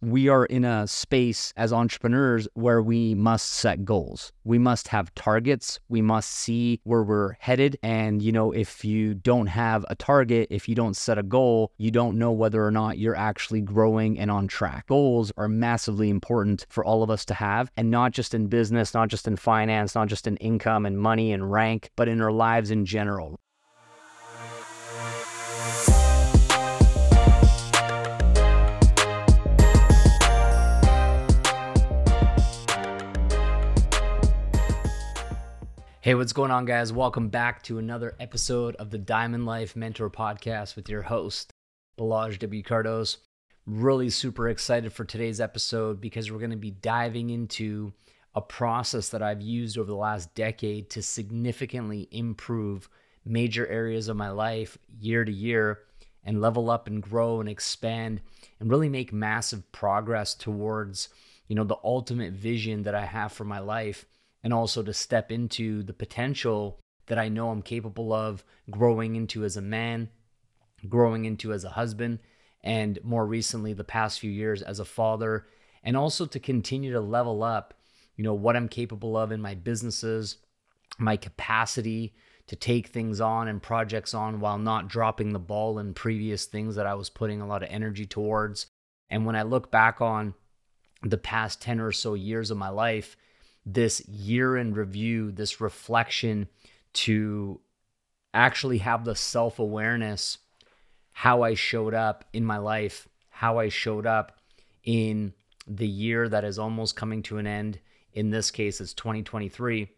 we are in a space as entrepreneurs where we must set goals. We must have targets. We must see where we're headed. And, you know, if you don't have a target, if you don't set a goal, you don't know whether or not you're actually growing and on track. Goals are massively important for all of us to have, and not just in business, not just in finance, not just in income and money and rank, but in our lives in general. Hey, what's going on, guys? Welcome back to another episode of the Diamond Life Mentor Podcast with your host, Balazs W. Kardos. Really super excited for today's episode because we're going to be diving into a process that I've used over the last decade to significantly improve major areas of my life year to year and level up and grow and expand and really make massive progress towards, you know, the ultimate vision that I have for my life and also to step into the potential that I know I'm capable of growing into as a man, growing into as a husband, and more recently, the past few years as a father, and also to continue to level up, you know, what I'm capable of in my businesses, my capacity to take things on and projects on while not dropping the ball in previous things that I was putting a lot of energy towards. And when I look back on the past 10 or so years of my life, this year in review, this reflection to actually have the self awareness how I showed up in my life, how I showed up in the year that is almost coming to an end. In this case, it's 2023.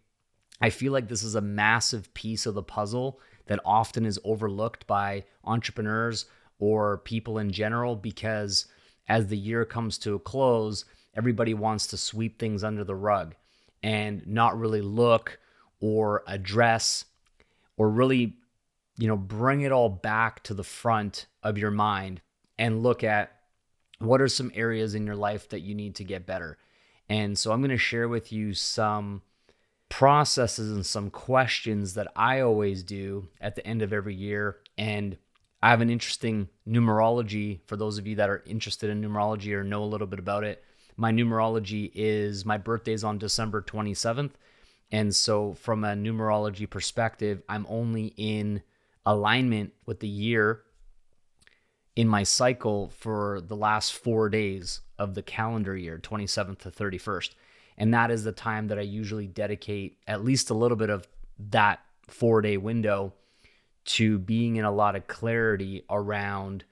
I feel like this is a massive piece of the puzzle that often is overlooked by entrepreneurs or people in general because as the year comes to a close, everybody wants to sweep things under the rug and not really look or address or really you know bring it all back to the front of your mind and look at what are some areas in your life that you need to get better. And so i'm going to share with you some processes and some questions that i always do at the end of every year. And i have an interesting numerology for those of you that are interested in numerology or know a little bit about it my numerology is my birthday is on December 27th. And so, from a numerology perspective, I'm only in alignment with the year in my cycle for the last four days of the calendar year, 27th to 31st. And that is the time that I usually dedicate at least a little bit of that four day window to being in a lot of clarity around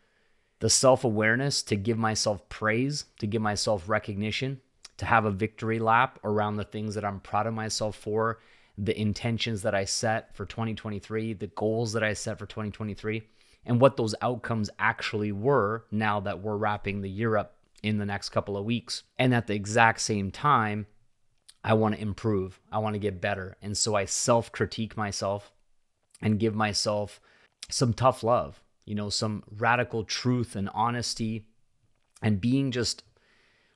the self awareness to give myself praise, to give myself recognition, to have a victory lap around the things that I'm proud of myself for, the intentions that I set for 2023, the goals that I set for 2023, and what those outcomes actually were now that we're wrapping the year up in the next couple of weeks. And at the exact same time, I want to improve, I want to get better. And so I self critique myself and give myself some tough love you know, some radical truth and honesty and being just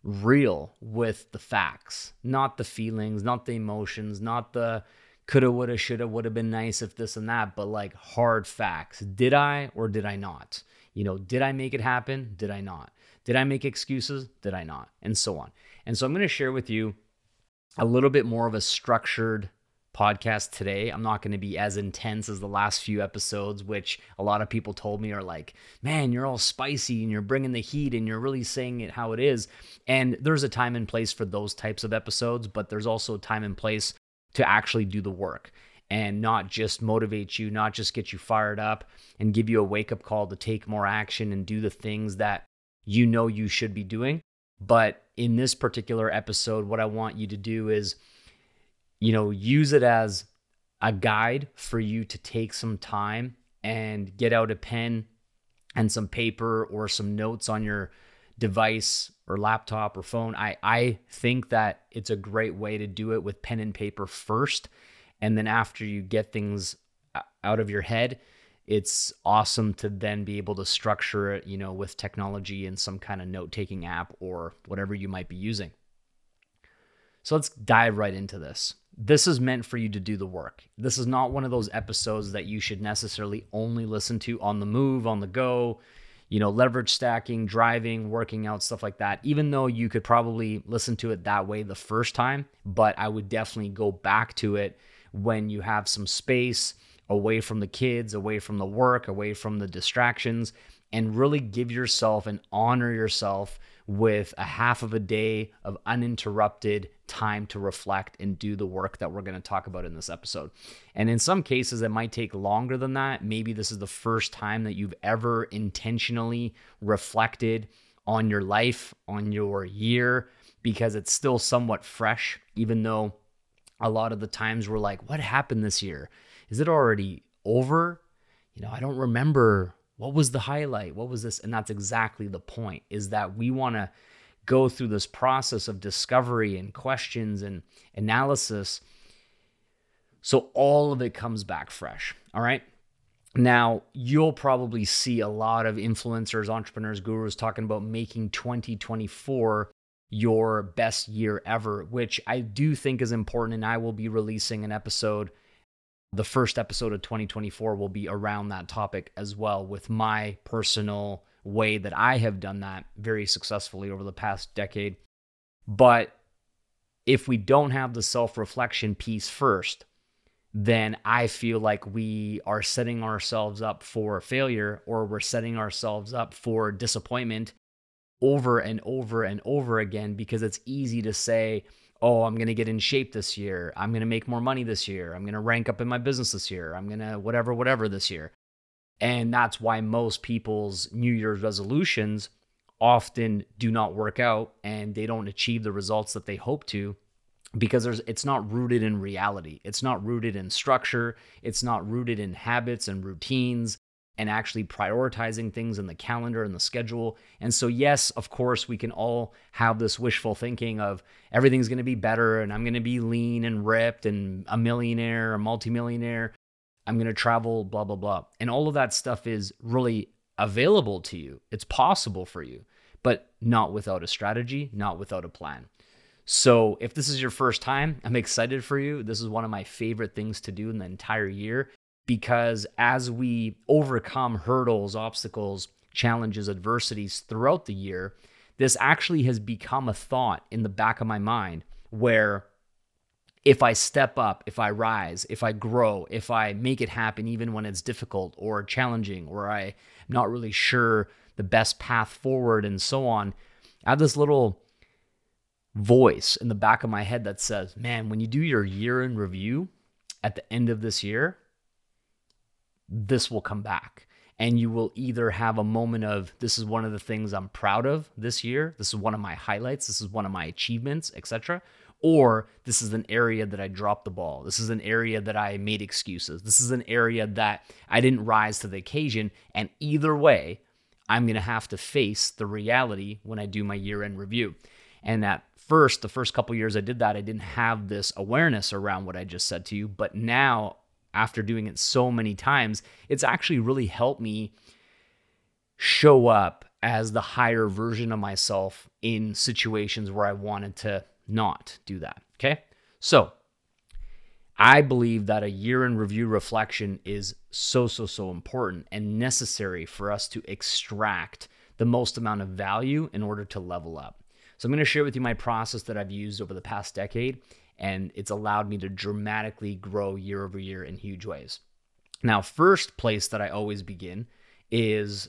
real with the facts, not the feelings, not the emotions, not the coulda, woulda, shoulda, would have been nice if this and that, but like hard facts. Did I or did I not? You know, did I make it happen? Did I not? Did I make excuses? Did I not? And so on. And so I'm going to share with you a little bit more of a structured podcast today. I'm not going to be as intense as the last few episodes, which a lot of people told me are like, man, you're all spicy and you're bringing the heat and you're really saying it how it is. And there's a time and place for those types of episodes, but there's also a time and place to actually do the work and not just motivate you, not just get you fired up and give you a wake up call to take more action and do the things that you know you should be doing. But in this particular episode, what I want you to do is you know, use it as a guide for you to take some time and get out a pen and some paper or some notes on your device or laptop or phone. I, I think that it's a great way to do it with pen and paper first. And then after you get things out of your head, it's awesome to then be able to structure it, you know, with technology and some kind of note taking app or whatever you might be using. So let's dive right into this this is meant for you to do the work. This is not one of those episodes that you should necessarily only listen to on the move, on the go, you know, leverage stacking, driving, working out, stuff like that. Even though you could probably listen to it that way the first time, but I would definitely go back to it when you have some space away from the kids, away from the work, away from the distractions, and really give yourself and honor yourself with a half of a day of uninterrupted time to reflect and do the work that we're going to talk about in this episode. And in some cases, it might take longer than that. Maybe this is the first time that you've ever intentionally reflected on your life, on your year, because it's still somewhat fresh, even though a lot of the times we're like, what happened this year? Is it already over? You know, I don't remember what was the highlight? What was this? And that's exactly the point is that we want to go through this process of discovery and questions and analysis so all of it comes back fresh. All right. Now, you'll probably see a lot of influencers, entrepreneurs, gurus talking about making 2024 your best year ever, which I do think is important. And I will be releasing an episode the first episode of 2024 will be around that topic as well with my personal way that I have done that very successfully over the past decade. But if we don't have the self reflection piece first, then I feel like we are setting ourselves up for failure or we're setting ourselves up for disappointment over and over and over again because it's easy to say, oh, I'm going to get in shape this year. I'm going to make more money this year. I'm going to rank up in my business this year. I'm going to whatever, whatever this year. And that's why most people's New Year's resolutions often do not work out and they don't achieve the results that they hope to because it's not rooted in reality. It's not rooted in structure, it's not rooted in habits and routines and actually prioritizing things in the calendar and the schedule. And so, yes, of course, we can all have this wishful thinking of everything's going to be better and I'm going to be lean and ripped and a millionaire, a multimillionaire. I'm going to travel, blah, blah, blah. And all of that stuff is really available to you. It's possible for you, but not without a strategy, not without a plan. So, if this is your first time, I'm excited for you. This is one of my favorite things to do in the entire year because as we overcome hurdles, obstacles, challenges, adversities throughout the year, this actually has become a thought in the back of my mind where if I step up, if I rise, if I grow, if I make it happen, even when it's difficult or challenging, or I'm not really sure the best path forward and so on, I have this little voice in the back of my head that says, man, when you do your year in review at the end of this year, this will come back. And you will either have a moment of this is one of the things I'm proud of this year, this is one of my highlights, this is one of my achievements, etc. Or this is an area that I dropped the ball. This is an area that I made excuses. This is an area that I didn't rise to the occasion. And either way, I'm going to have to face the reality when I do my year end review. And at first, the first couple years I did that, I didn't have this awareness around what I just said to you. But now after doing it so many times, it's actually really helped me show up as the higher version of myself in situations where I wanted to not do that. Okay. So I believe that a year in review reflection is so, so, so important and necessary for us to extract the most amount of value in order to level up. So I'm going to share with you my process that I've used over the past decade and it's allowed me to dramatically grow year over year in huge ways. Now, first place that I always begin is,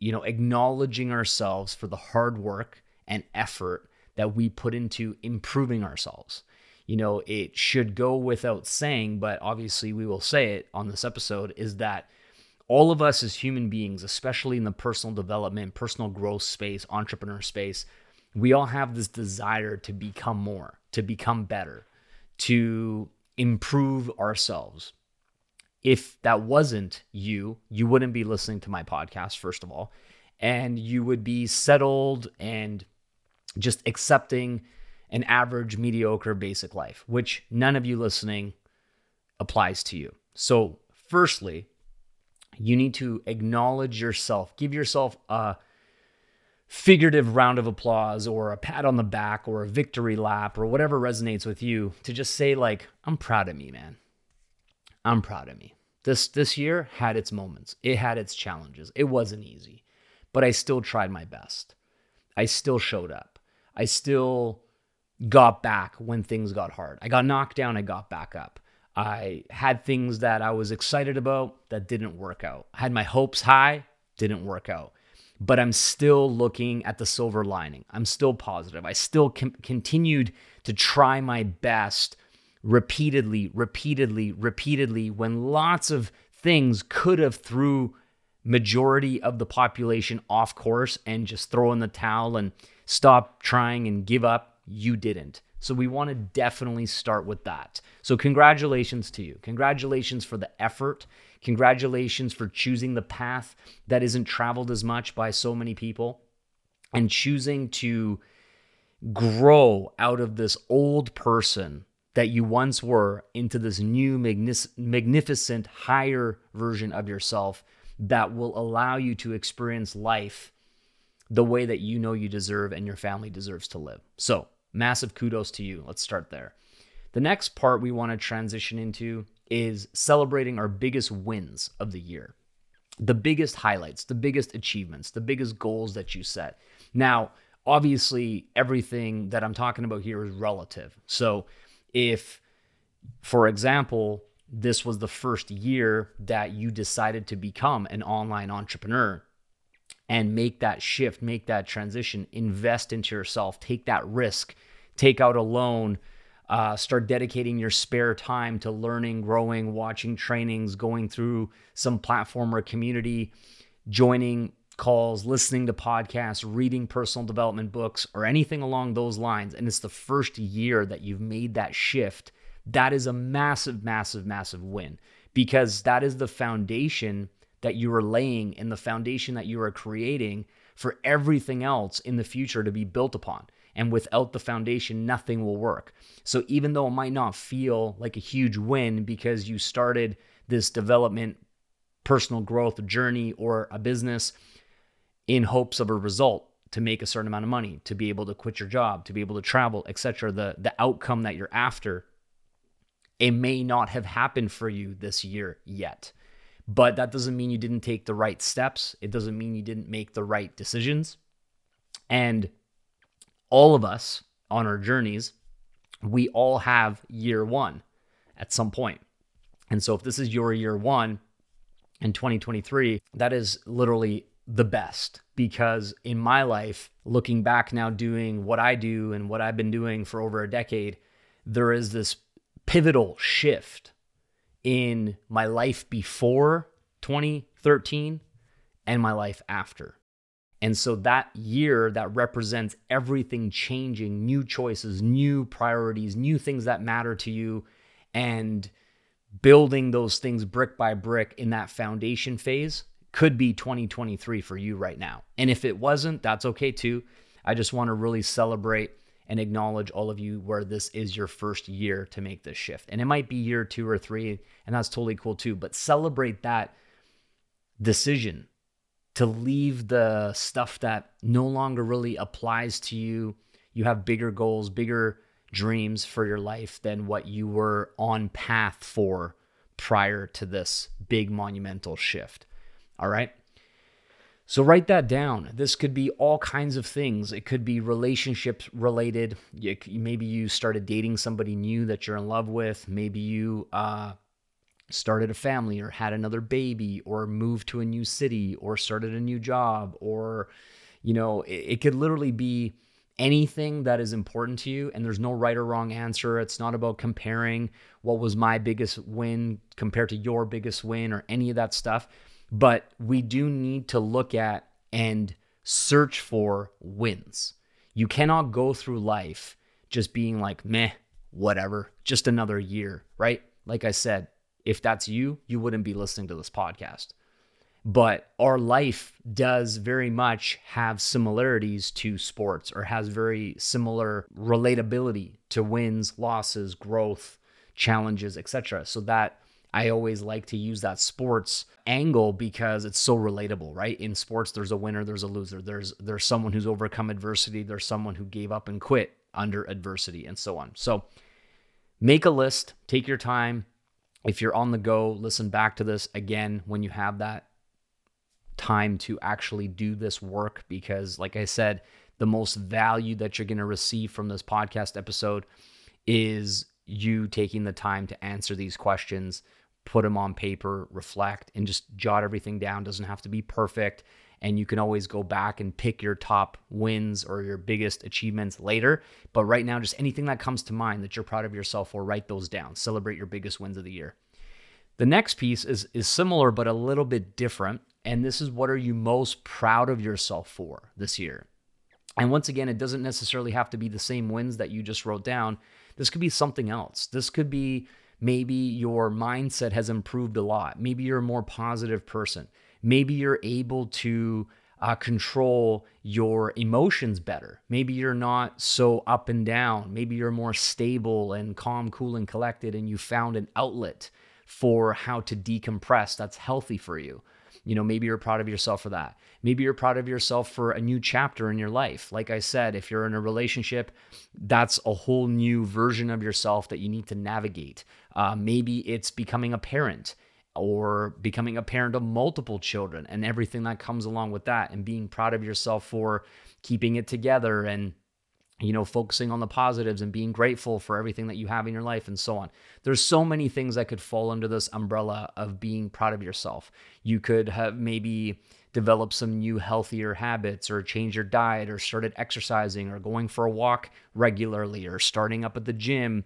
you know, acknowledging ourselves for the hard work and effort that we put into improving ourselves. You know, it should go without saying, but obviously we will say it on this episode is that all of us as human beings, especially in the personal development, personal growth space, entrepreneur space, we all have this desire to become more, to become better, to improve ourselves. If that wasn't you, you wouldn't be listening to my podcast, first of all, and you would be settled and just accepting an average, mediocre, basic life, which none of you listening applies to you. So, firstly, you need to acknowledge yourself, give yourself a figurative round of applause or a pat on the back or a victory lap or whatever resonates with you to just say like I'm proud of me, man. I'm proud of me. This this year had its moments. It had its challenges. It wasn't easy. but I still tried my best. I still showed up. I still got back when things got hard. I got knocked down, I got back up. I had things that I was excited about that didn't work out. I had my hopes high, didn't work out. But I'm still looking at the silver lining. I'm still positive. I still com- continued to try my best repeatedly, repeatedly, repeatedly when lots of things could have threw majority of the population off course and just throw in the towel and stop trying and give up. You didn't. So we want to definitely start with that. So congratulations to you. Congratulations for the effort. Congratulations for choosing the path that isn't traveled as much by so many people and choosing to grow out of this old person that you once were into this new magnificent higher version of yourself that will allow you to experience life the way that you know you deserve and your family deserves to live. So, Massive kudos to you. Let's start there. The next part we want to transition into is celebrating our biggest wins of the year, the biggest highlights, the biggest achievements, the biggest goals that you set. Now, obviously, everything that I'm talking about here is relative. So, if, for example, this was the first year that you decided to become an online entrepreneur, and make that shift, make that transition, invest into yourself, take that risk, take out a loan, uh, start dedicating your spare time to learning, growing, watching trainings, going through some platform or community, joining calls, listening to podcasts, reading personal development books, or anything along those lines. And it's the first year that you've made that shift. That is a massive, massive, massive win because that is the foundation that you are laying and the foundation that you are creating for everything else in the future to be built upon. And without the foundation, nothing will work. So even though it might not feel like a huge win because you started this development, personal growth journey, or a business in hopes of a result to make a certain amount of money, to be able to quit your job, to be able to travel, etc., the, the outcome that you're after, it may not have happened for you this year yet. But that doesn't mean you didn't take the right steps. It doesn't mean you didn't make the right decisions. And all of us on our journeys, we all have year one at some point. And so if this is your year one in 2023, that is literally the best because in my life, looking back now, doing what I do and what I've been doing for over a decade, there is this pivotal shift in my life before 2013 and my life after. And so that year that represents everything changing, new choices, new priorities, new things that matter to you, and building those things brick by brick in that foundation phase could be 2023 for you right now. And if it wasn't, that's okay too. I just want to really celebrate and acknowledge all of you where this is your first year to make this shift. And it might be year two or three, and that's totally cool too. But celebrate that decision to leave the stuff that no longer really applies to you. You have bigger goals, bigger dreams for your life than what you were on path for prior to this big monumental shift. All right. So write that down. This could be all kinds of things. It could be relationships related. Maybe you started dating somebody new that you're in love with. Maybe you uh, started a family or had another baby or moved to a new city or started a new job or, you know, it, it could literally be anything that is important to you and there's no right or wrong answer it's not about comparing what was my biggest win compared to your biggest win or any of that stuff but we do need to look at and search for wins. You cannot go through life just being like, meh, whatever, just another year, right? Like I said, if that's you, you wouldn't be listening to this podcast. But our life does very much have similarities to sports or has very similar relatability to wins, losses, growth, challenges, etc. So that I always like to use that sports angle because it's so relatable, right? In sports, there's a winner, there's a loser. There's there's someone who's overcome adversity, there's someone who gave up and quit under adversity, and so on. So make a list, take your time. If you're on the go, listen back to this again when you have that time to actually do this work because, like I said, the most value that you're going to receive from this podcast episode is you taking the time to answer these questions, put them on paper, reflect, and just jot everything down. Doesn't have to be perfect. And you can always go back and pick your top wins or your biggest achievements later. But right now, just anything that comes to mind that you're proud of yourself for, write those down. Celebrate your biggest wins of the year. The next piece is, is similar, but a little bit different. And this is what are you most proud of yourself for this year? And once again, it doesn't necessarily have to be the same wins that you just wrote down. This could be something else. This could be maybe your mindset has improved a lot. Maybe you're a more positive person. Maybe you're able to uh, control your emotions better. Maybe you're not so up and down. Maybe you're more stable and calm, cool, and collected, and you found an outlet for how to decompress that's healthy for you. You know, maybe you're proud of yourself for that. Maybe you're proud of yourself for a new chapter in your life. Like I said, if you're in a relationship, that's a whole new version of yourself that you need to navigate. Uh, maybe it's becoming a parent or becoming a parent of multiple children and everything that comes along with that, and being proud of yourself for keeping it together and you know, focusing on the positives and being grateful for everything that you have in your life and so on. There's so many things that could fall under this umbrella of being proud of yourself. You could have maybe developed some new healthier habits or change your diet or started exercising or going for a walk regularly or starting up at the gym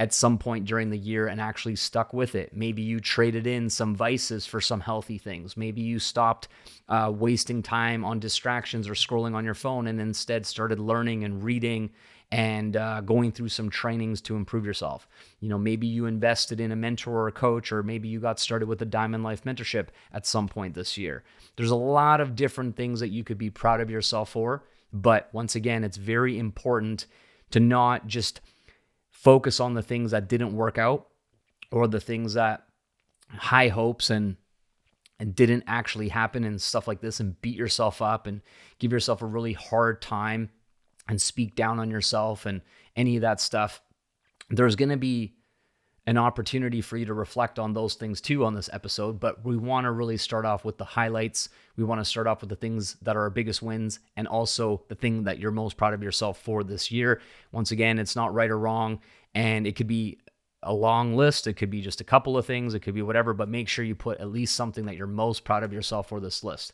at some point during the year and actually stuck with it. Maybe you traded in some vices for some healthy things. Maybe you stopped uh, wasting time on distractions or scrolling on your phone and instead started learning and reading and uh, going through some trainings to improve yourself. You know, maybe you invested in a mentor or a coach, or maybe you got started with a Diamond Life mentorship at some point this year. There's a lot of different things that you could be proud of yourself for. But once again, it's very important to not just focus on the things that didn't work out or the things that high hopes and and didn't actually happen and stuff like this and beat yourself up and give yourself a really hard time and speak down on yourself and any of that stuff there's going to be an opportunity for you to reflect on those things too on this episode. But we want to really start off with the highlights. We want to start off with the things that are our biggest wins and also the thing that you're most proud of yourself for this year. Once again, it's not right or wrong. And it could be a long list. It could be just a couple of things. It could be whatever, but make sure you put at least something that you're most proud of yourself for this list.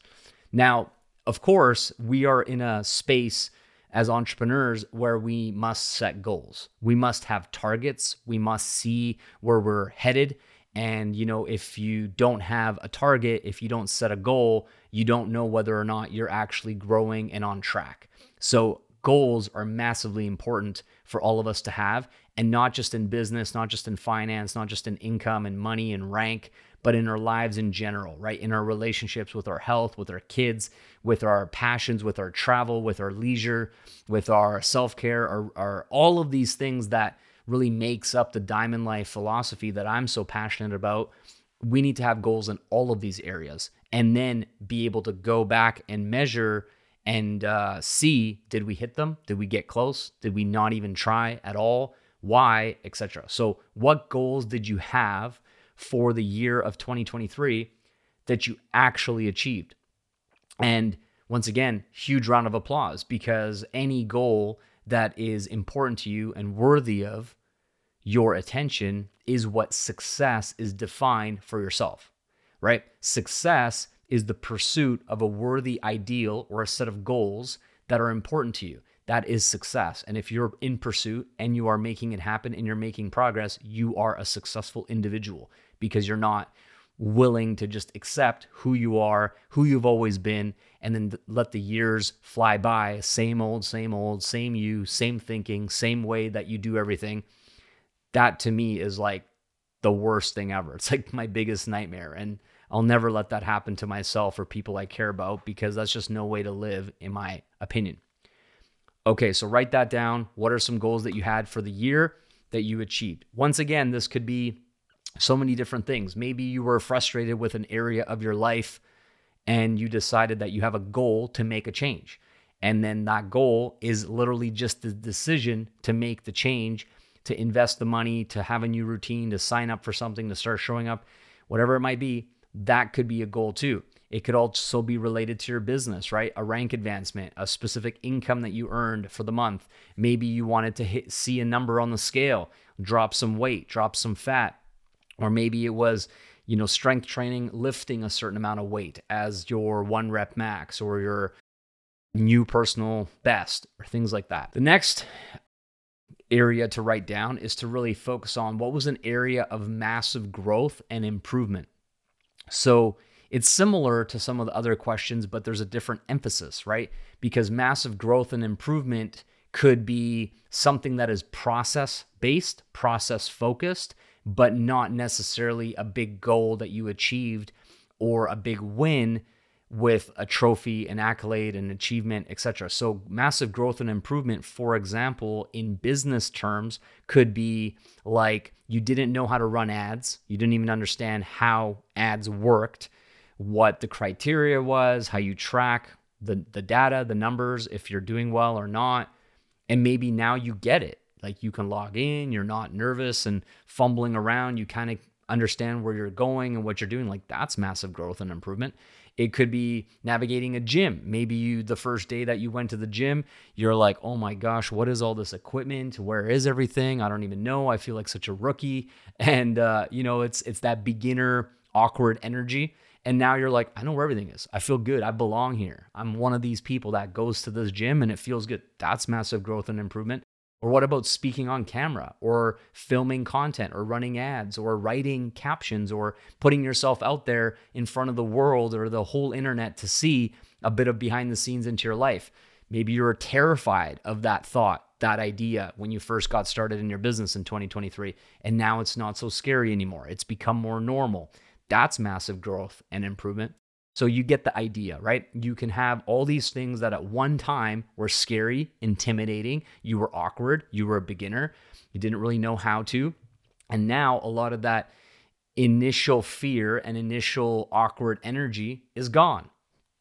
Now, of course, we are in a space as entrepreneurs where we must set goals. We must have targets. We must see where we're headed. And, you know, if you don't have a target, if you don't set a goal, you don't know whether or not you're actually growing and on track. So, goals are massively important for all of us to have, and not just in business, not just in finance, not just in income and money and rank, but in our lives in general, right? In our relationships with our health, with our kids, with our passions, with our travel, with our leisure, with our self care, our all of these things that really makes up the diamond life philosophy that I'm so passionate about. We need to have goals in all of these areas and then be able to go back and measure and uh, see did we hit them? Did we get close? Did we not even try at all? Why, etc. So, what goals did you have for the year of 2023 that you actually achieved. And once again, huge round of applause because any goal that is important to you and worthy of your attention is what success is defined for yourself, right? Success is the pursuit of a worthy ideal or a set of goals that are important to you. That is success. And if you're in pursuit and you are making it happen and you're making progress, you are a successful individual because you're not willing to just accept who you are, who you've always been, and then let the years fly by. Same old, same old, same you, same thinking, same way that you do everything. That to me is like the worst thing ever. It's like my biggest nightmare. And I'll never let that happen to myself or people I care about because that's just no way to live, in my opinion. Okay, so write that down. What are some goals that you had for the year that you achieved? Once again, this could be so many different things. Maybe you were frustrated with an area of your life and you decided that you have a goal to make a change. And then that goal is literally just the decision to make the change, to invest the money, to have a new routine, to sign up for something, to start showing up, whatever it might be. That could be a goal too. It could also be related to your business, right? A rank advancement, a specific income that you earned for the month. Maybe you wanted to hit, see a number on the scale, drop some weight, drop some fat, or maybe it was you know strength training lifting a certain amount of weight as your one rep max or your new personal best or things like that. The next area to write down is to really focus on what was an area of massive growth and improvement. So it's similar to some of the other questions but there's a different emphasis right? Because massive growth and improvement could be something that is process based process focused but not necessarily a big goal that you achieved or a big win with a trophy, an accolade, an achievement, etc. So massive growth and improvement, for example, in business terms, could be like you didn't know how to run ads, you didn't even understand how ads worked, what the criteria was, how you track the, the data, the numbers, if you're doing well or not. And maybe now you get it. Like you can log in, you're not nervous and fumbling around. You kind of understand where you're going and what you're doing. Like that's massive growth and improvement. It could be navigating a gym. Maybe you, the first day that you went to the gym, you're like, oh my gosh, what is all this equipment? Where is everything? I don't even know. I feel like such a rookie. And, uh, you know, it's, it's that beginner awkward energy. And now you're like, I know where everything is. I feel good. I belong here. I'm one of these people that goes to this gym and it feels good. That's massive growth and improvement. Or what about speaking on camera or filming content or running ads or writing captions or putting yourself out there in front of the world or the whole internet to see a bit of behind the scenes into your life? Maybe you're terrified of that thought, that idea when you first got started in your business in 2023, and now it's not so scary anymore. It's become more normal. That's massive growth and improvement. So you get the idea, right? You can have all these things that at one time were scary, intimidating, you were awkward, you were a beginner, you didn't really know how to. And now a lot of that initial fear and initial awkward energy is gone.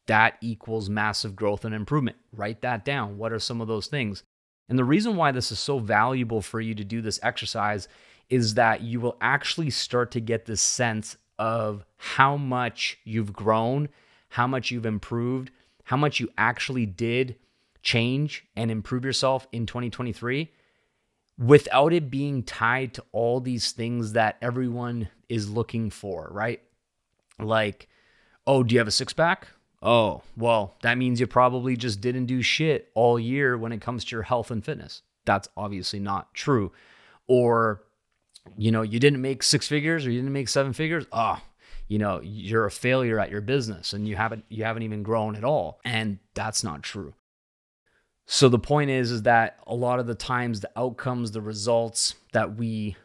That equals massive growth and improvement. Write that down. What are some of those things? And the reason why this is so valuable for you to do this exercise is that you will actually start to get this sense of how much you've grown, how much you've improved, how much you actually did change and improve yourself in 2023 without it being tied to all these things that everyone is looking for, right? Like, oh, do you have a six pack? Oh, well, that means you probably just didn't do shit all year when it comes to your health and fitness. That's obviously not true. Or, you know, you didn't make six figures or you didn't make seven figures. Oh, you know, you're a failure at your business and you haven't you haven't even grown at all. And that's not true. So the point is is that a lot of the times the outcomes, the results that we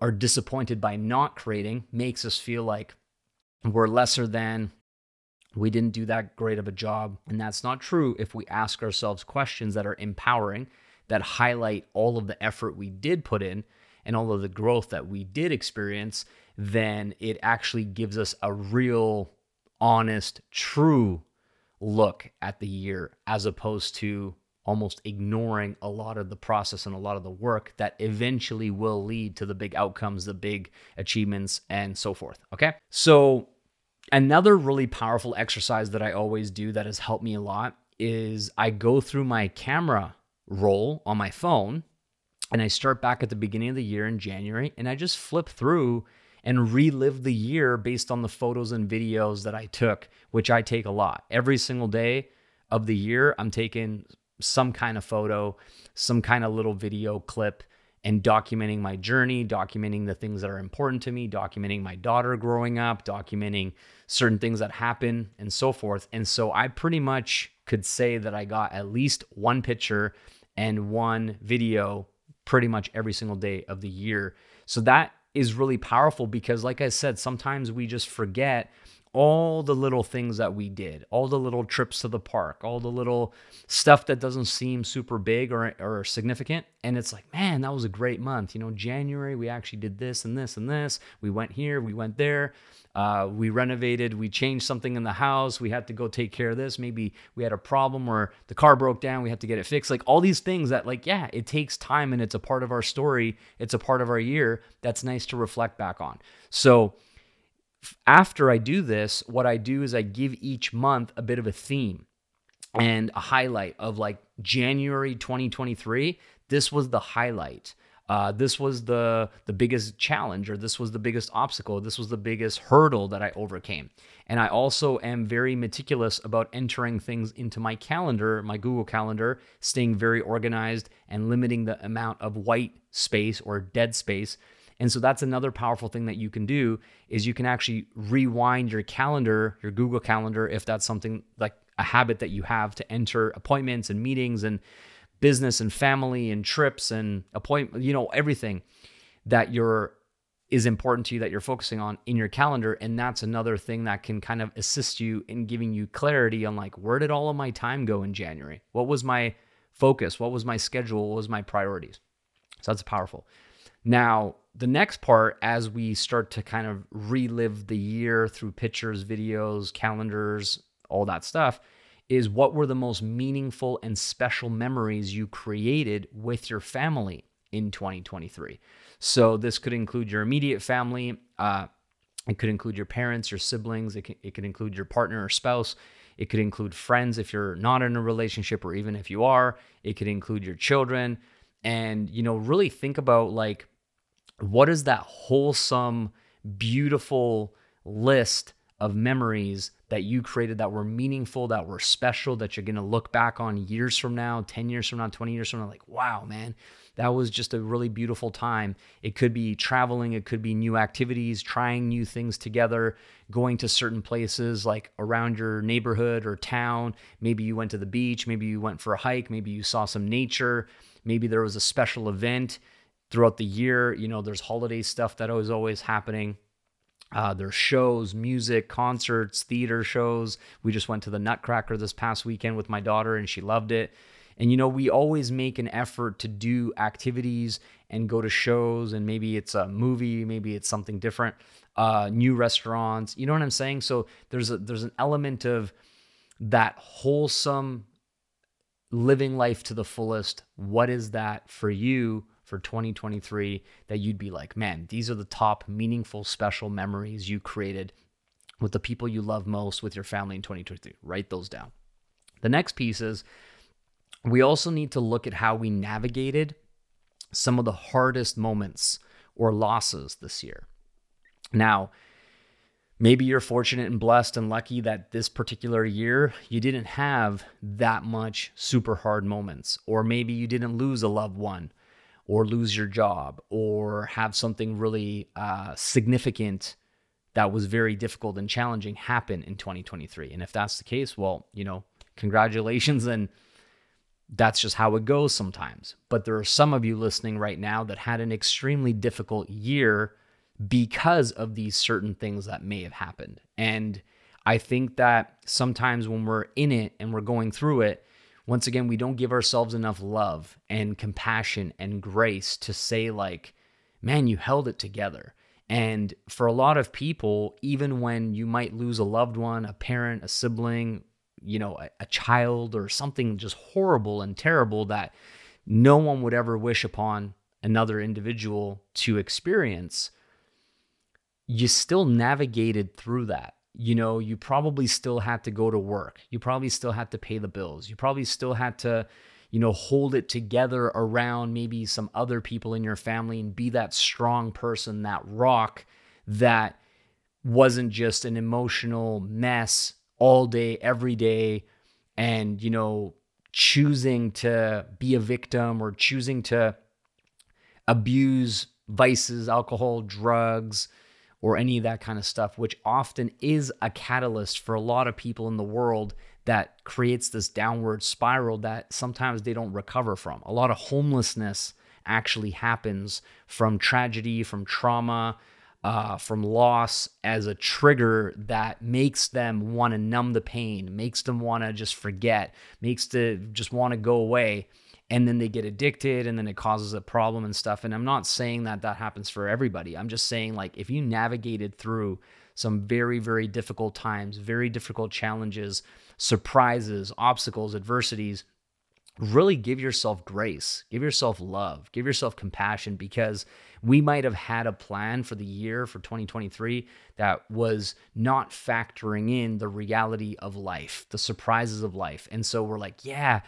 are disappointed by not creating makes us feel like we're lesser than we didn't do that great of a job. And that's not true if we ask ourselves questions that are empowering, that highlight all of the effort we did put in and all of the growth that we did experience, then it actually gives us a real, honest, true look at the year as opposed to almost ignoring a lot of the process and a lot of the work that eventually will lead to the big outcomes, the big achievements, and so forth. Okay. So, another really powerful exercise that I always do that has helped me a lot is I go through my camera roll on my phone and I start back at the beginning of the year in January and I just flip through and relive the year based on the photos and videos that I took, which I take a lot. Every single day of the year, I'm taking some kind of photo, some kind of little video clip, and documenting my journey, documenting the things that are important to me, documenting my daughter growing up, documenting certain things that happen, and so forth. And so I pretty much could say that I got at least one picture and one video pretty much every single day of the year. So that is really powerful because, like I said, sometimes we just forget all the little things that we did, all the little trips to the park, all the little stuff that doesn't seem super big or, or significant. And it's like, man, that was a great month. You know, January, we actually did this and this and this. We went here, we went there. Uh, we renovated, we changed something in the house. We had to go take care of this. Maybe we had a problem where the car broke down. We had to get it fixed. Like all these things that, like, yeah, it takes time and it's a part of our story. It's a part of our year. That's nice to reflect back on. So, after I do this, what I do is I give each month a bit of a theme and a highlight of like January 2023. This was the highlight. Uh, this was the the biggest challenge, or this was the biggest obstacle. This was the biggest hurdle that I overcame. And I also am very meticulous about entering things into my calendar, my Google Calendar, staying very organized and limiting the amount of white space or dead space and so that's another powerful thing that you can do is you can actually rewind your calendar, your Google Calendar if that's something like a habit that you have to enter appointments and meetings and business and family and trips and appointment, you know, everything that you're is important to you that you're focusing on in your calendar and that's another thing that can kind of assist you in giving you clarity on like where did all of my time go in January? What was my focus? What was my schedule? What was my priorities? So that's powerful. Now, the next part, as we start to kind of relive the year through pictures, videos, calendars, all that stuff, is what were the most meaningful and special memories you created with your family in 2023? So, this could include your immediate family, uh, it could include your parents, your siblings, it, can, it could include your partner or spouse. It could include friends if you're not in a relationship, or even if you are. It could include your children. And, you know, really think about like, what is that wholesome, beautiful list of memories that you created that were meaningful, that were special, that you're going to look back on years from now, 10 years from now, 20 years from now, like, wow, man, that was just a really beautiful time. It could be traveling, it could be new activities, trying new things together, going to certain places like around your neighborhood or town. Maybe you went to the beach, maybe you went for a hike, maybe you saw some nature, maybe there was a special event throughout the year. You know, there's holiday stuff that is always happening. Uh, there's shows, music, concerts, theater shows. We just went to the Nutcracker this past weekend with my daughter and she loved it. And, you know, we always make an effort to do activities and go to shows, and maybe it's a movie, maybe it's something different, uh, new restaurants. You know what I'm saying? So there's a, there's an element of that wholesome living life to the fullest. What is that for you? For 2023 that you'd be like, man, these are the top meaningful, special memories you created with the people you love most with your family in 2023? Write those down. The next piece is we also need to look at how we navigated some of the hardest moments or losses this year. Now, maybe you're fortunate and blessed and lucky that this particular year you didn't have that much super hard moments, or maybe you didn't lose a loved one or lose your job or have something really uh, significant that was very difficult and challenging happen in 2023. And if that's the case, well, you know, congratulations. And that's just how it goes sometimes. But there are some of you listening right now that had an extremely difficult year because of these certain things that may have happened. And I think that sometimes when we're in it and we're going through it, once again, we don't give ourselves enough love and compassion and grace to say, like, man, you held it together. And for a lot of people, even when you might lose a loved one, a parent, a sibling, you know, a, a child, or something just horrible and terrible that no one would ever wish upon another individual to experience, you still navigated through that you know, you probably still had to go to work. You probably still had to pay the bills. You probably still had to, you know, hold it together around maybe some other people in your family and be that strong person, that rock that wasn't just an emotional mess all day, every day, and, you know, choosing to be a victim or choosing to abuse vices, alcohol, drugs, or any of that kind of stuff, which often is a catalyst for a lot of people in the world that creates this downward spiral that sometimes they don't recover from. A lot of homelessness actually happens from tragedy, from trauma, uh, from loss as a trigger that makes them want to numb the pain, makes them want to just forget, makes to just want to go away and then they get addicted and then it causes a problem and stuff and i'm not saying that that happens for everybody i'm just saying like if you navigated through some very very difficult times very difficult challenges surprises obstacles adversities really give yourself grace, give yourself love, give yourself compassion because we might have had a plan for the year for 2023 that was not factoring in the reality of life, the surprises of life. And so we're like, yeah,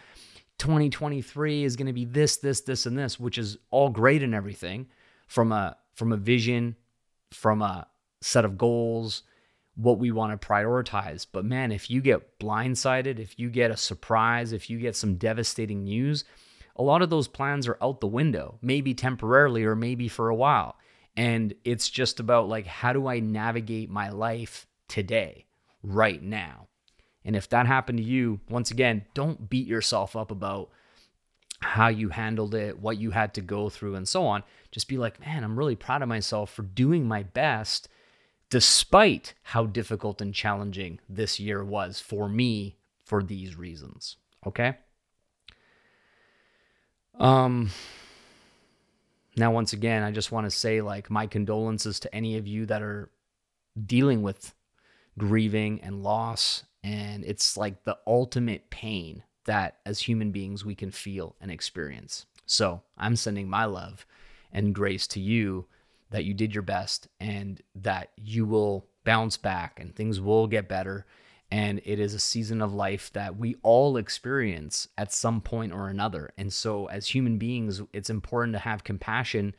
2023 is going to be this, this, this, and this, which is all great and everything from a from a vision, from a set of goals, what we want to prioritize. But man, if you get blindsided, if you get a surprise, if you get some devastating news, a lot of those plans are out the window, maybe temporarily or maybe for a while. And it's just about like, how do I navigate my life today, right now? And if that happened to you, once again, don't beat yourself up about how you handled it, what you had to go through, and so on. Just be like, man, I'm really proud of myself for doing my best despite how difficult and challenging this year was for me for these reasons. Okay? Um now once again, I just want to say like my condolences to any of you that are dealing with grieving and loss and it's like the ultimate pain that as human beings we can feel and experience. So, I'm sending my love and grace to you that you did your best and that you will bounce back and things will get better. And it is a season of life that we all experience at some point or another. And so, as human beings, it's important to have compassion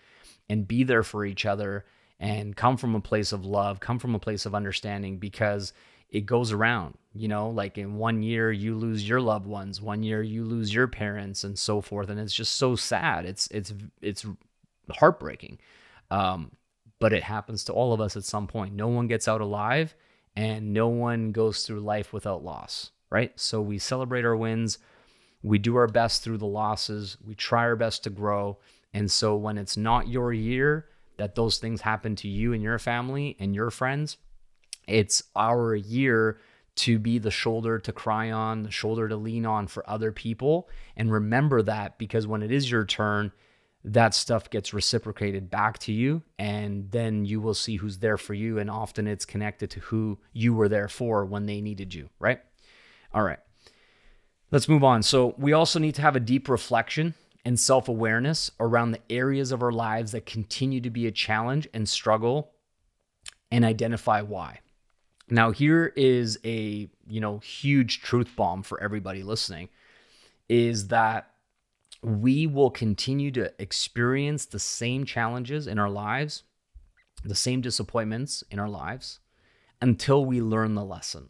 and be there for each other and come from a place of love, come from a place of understanding because it goes around, you know, like in one year you lose your loved ones, one year you lose your parents and so forth. And it's just so sad. It's, it's, it's heartbreaking. Um, but it happens to all of us at some point. No one gets out alive and no one goes through life without loss, right? So we celebrate our wins. We do our best through the losses. We try our best to grow. And so when it's not your year that those things happen to you and your family and your friends, it's our year to be the shoulder to cry on, the shoulder to lean on for other people. And remember that because when it is your turn, that stuff gets reciprocated back to you. And then you will see who's there for you. And often it's connected to who you were there for when they needed you right? All right. Let's move on. So we also need to have a deep reflection and self-awareness around the areas of our lives that continue to be a challenge and struggle and identify why now here is a you know huge truth bomb for everybody listening is that we will continue to experience the same challenges in our lives, the same disappointments in our lives until we learn the lesson.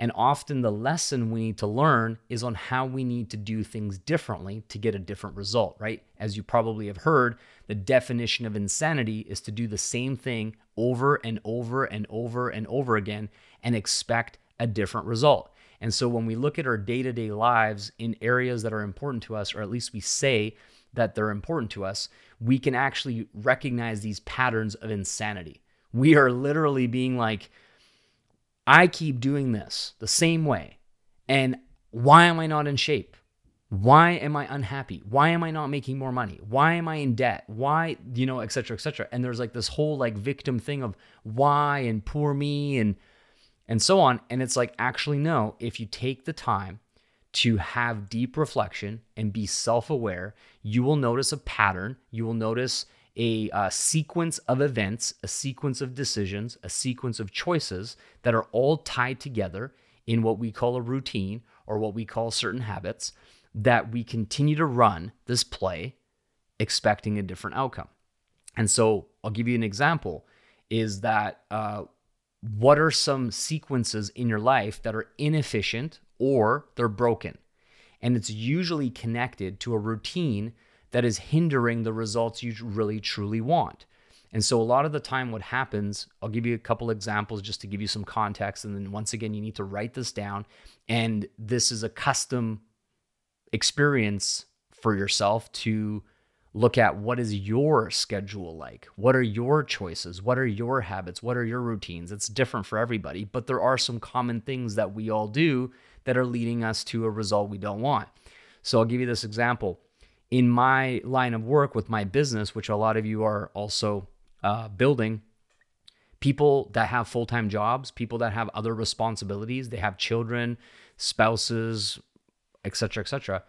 And often the lesson we need to learn is on how we need to do things differently to get a different result, right? As you probably have heard, the definition of insanity is to do the same thing over and over and over and over again and expect a different result. And so when we look at our day to day lives in areas that are important to us, or at least we say that they're important to us, we can actually recognize these patterns of insanity. We are literally being like, I keep doing this the same way. And why am I not in shape? Why am I unhappy? Why am I not making more money? Why am I in debt? Why, you know, et cetera, et cetera. And there's like this whole like victim thing of why and poor me and and so on. And it's like, actually, no, if you take the time to have deep reflection and be self aware, you will notice a pattern. You will notice a, a, sequence of events, a sequence of decisions, a sequence of choices that are all tied together in what we call a routine or what we call certain habits that we continue to run this play expecting a different outcome. And so I'll give you an example is that uh, what are some sequences in your life that are inefficient or they're broken? And it's usually connected to a routine that is hindering the results you really truly want. And so, a lot of the time, what happens, I'll give you a couple examples just to give you some context. And then, once again, you need to write this down. And this is a custom experience for yourself to look at what is your schedule like? What are your choices? What are your habits? What are your routines? It's different for everybody, but there are some common things that we all do that are leading us to a result we don't want. So I'll give you this example. In my line of work with my business, which a lot of you are also uh, building, people that have full time jobs, people that have other responsibilities, they have children, spouses, etc., etc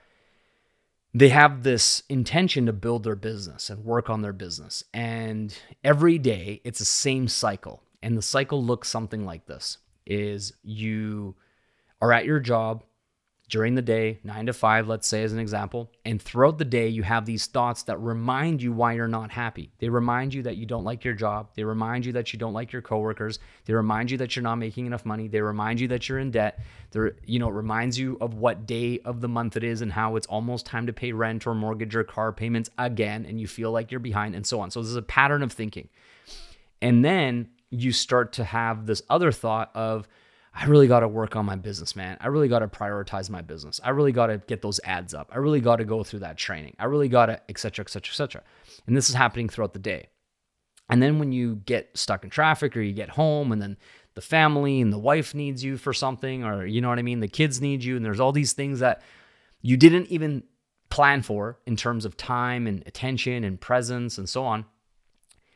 they have this intention to build their business and work on their business. And every day it's the same cycle. And the cycle looks something like this is you are at your job, during the day, nine to five, let's say, as an example. And throughout the day, you have these thoughts that remind you why you're not happy. They remind you that you don't like your job. They remind you that you don't like your coworkers. They remind you that you're not making enough money. They remind you that you're in debt. They're, you know, it reminds you of what day of the month it is and how it's almost time to pay rent or mortgage or car payments again. And you feel like you're behind and so on. So this is a pattern of thinking. And then you start to have this other thought of, I really got to work on my business, man. I really got to prioritize my business. I really got to get those ads up. I really got to go through that training. I really got to, et cetera, et cetera, et cetera. And this is happening throughout the day. And then when you get stuck in traffic or you get home and then the family and the wife needs you for something, or you know what I mean? The kids need you, and there's all these things that you didn't even plan for in terms of time and attention and presence and so on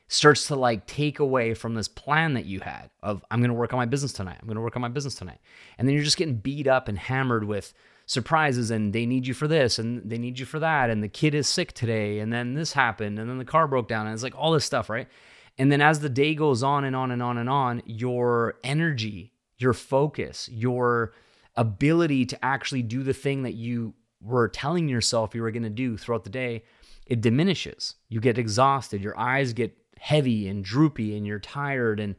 starts to like take away from this plan that you had of I'm going to work on my business tonight. I'm going to work on my business tonight. And then you're just getting beat up and hammered with surprises and they need you for this and they need you for that and the kid is sick today and then this happened and then the car broke down and it's like all this stuff, right? And then as the day goes on and on and on and on, your energy, your focus, your ability to actually do the thing that you were telling yourself you were going to do throughout the day, it diminishes. You get exhausted, your eyes get heavy and droopy and you're tired and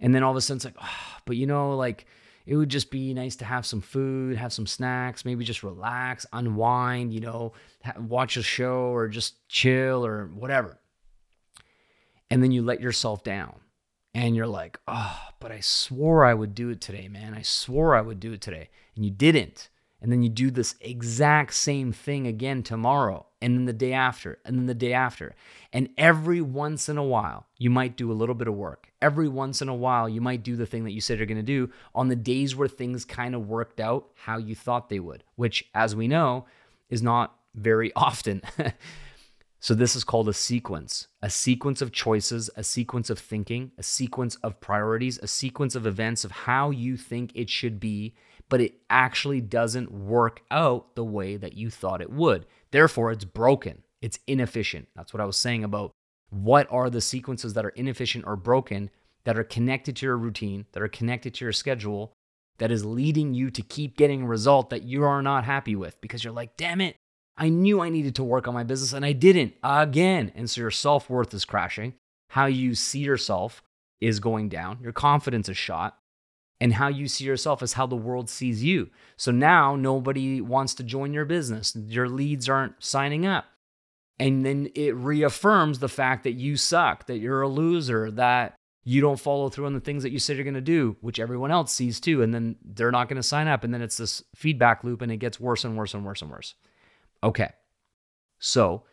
and then all of a sudden it's like oh, but you know like it would just be nice to have some food have some snacks maybe just relax unwind you know watch a show or just chill or whatever. And then you let yourself down and you're like oh but i swore i would do it today man. I swore i would do it today and you didn't and then you do this exact same thing again tomorrow, and then the day after, and then the day after. And every once in a while, you might do a little bit of work. Every once in a while, you might do the thing that you said you're gonna do on the days where things kind of worked out how you thought they would, which, as we know, is not very often. So, this is called a sequence a sequence of choices, a sequence of thinking, a sequence of priorities, a sequence of events of how you think it should be but it actually doesn't work out the way that you thought it would. Therefore, it's broken, it's inefficient. That's what I was saying about what are the sequences that are inefficient or broken that are connected to your routine, that are connected to your schedule, that is leading you to keep getting a result that you are not happy with because you're like, damn it, I knew I needed to work on my business and I didn't again. And so your self worth is crashing. How you see yourself is going down. Your confidence is shot and how you see yourself is how the world sees you. So now nobody wants to join your business. Your leads aren't signing up. And then it reaffirms the fact that you suck, that you're a loser, that you don't follow through on the things that you said you're going to do, which everyone else sees too. And then they're not going to sign up. And then it's this feedback loop and it gets worse and worse and worse and worse. Okay. So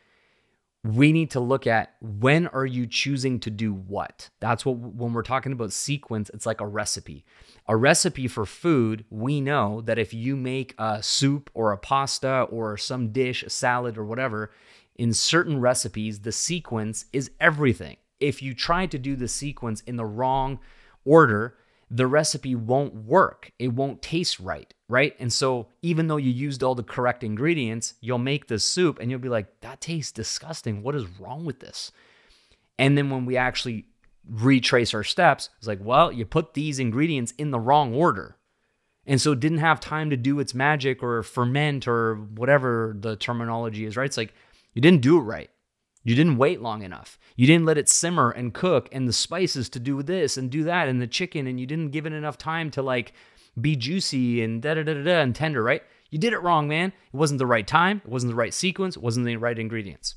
we need to look at when are you choosing to do what? That's what when we're talking about sequence it's like a recipe. A recipe for food we know that if you make a soup or a pasta or some dish a salad or whatever in certain recipes the sequence is everything. If you try to do the sequence in the wrong order the recipe won't work. It won't taste right, right? And so, even though you used all the correct ingredients, you'll make this soup and you'll be like, that tastes disgusting. What is wrong with this? And then, when we actually retrace our steps, it's like, well, you put these ingredients in the wrong order. And so, it didn't have time to do its magic or ferment or whatever the terminology is, right? It's like, you didn't do it right. You didn't wait long enough. You didn't let it simmer and cook and the spices to do this and do that and the chicken and you didn't give it enough time to like be juicy and da da da da and tender, right? You did it wrong, man. It wasn't the right time, it wasn't the right sequence, it wasn't the right ingredients.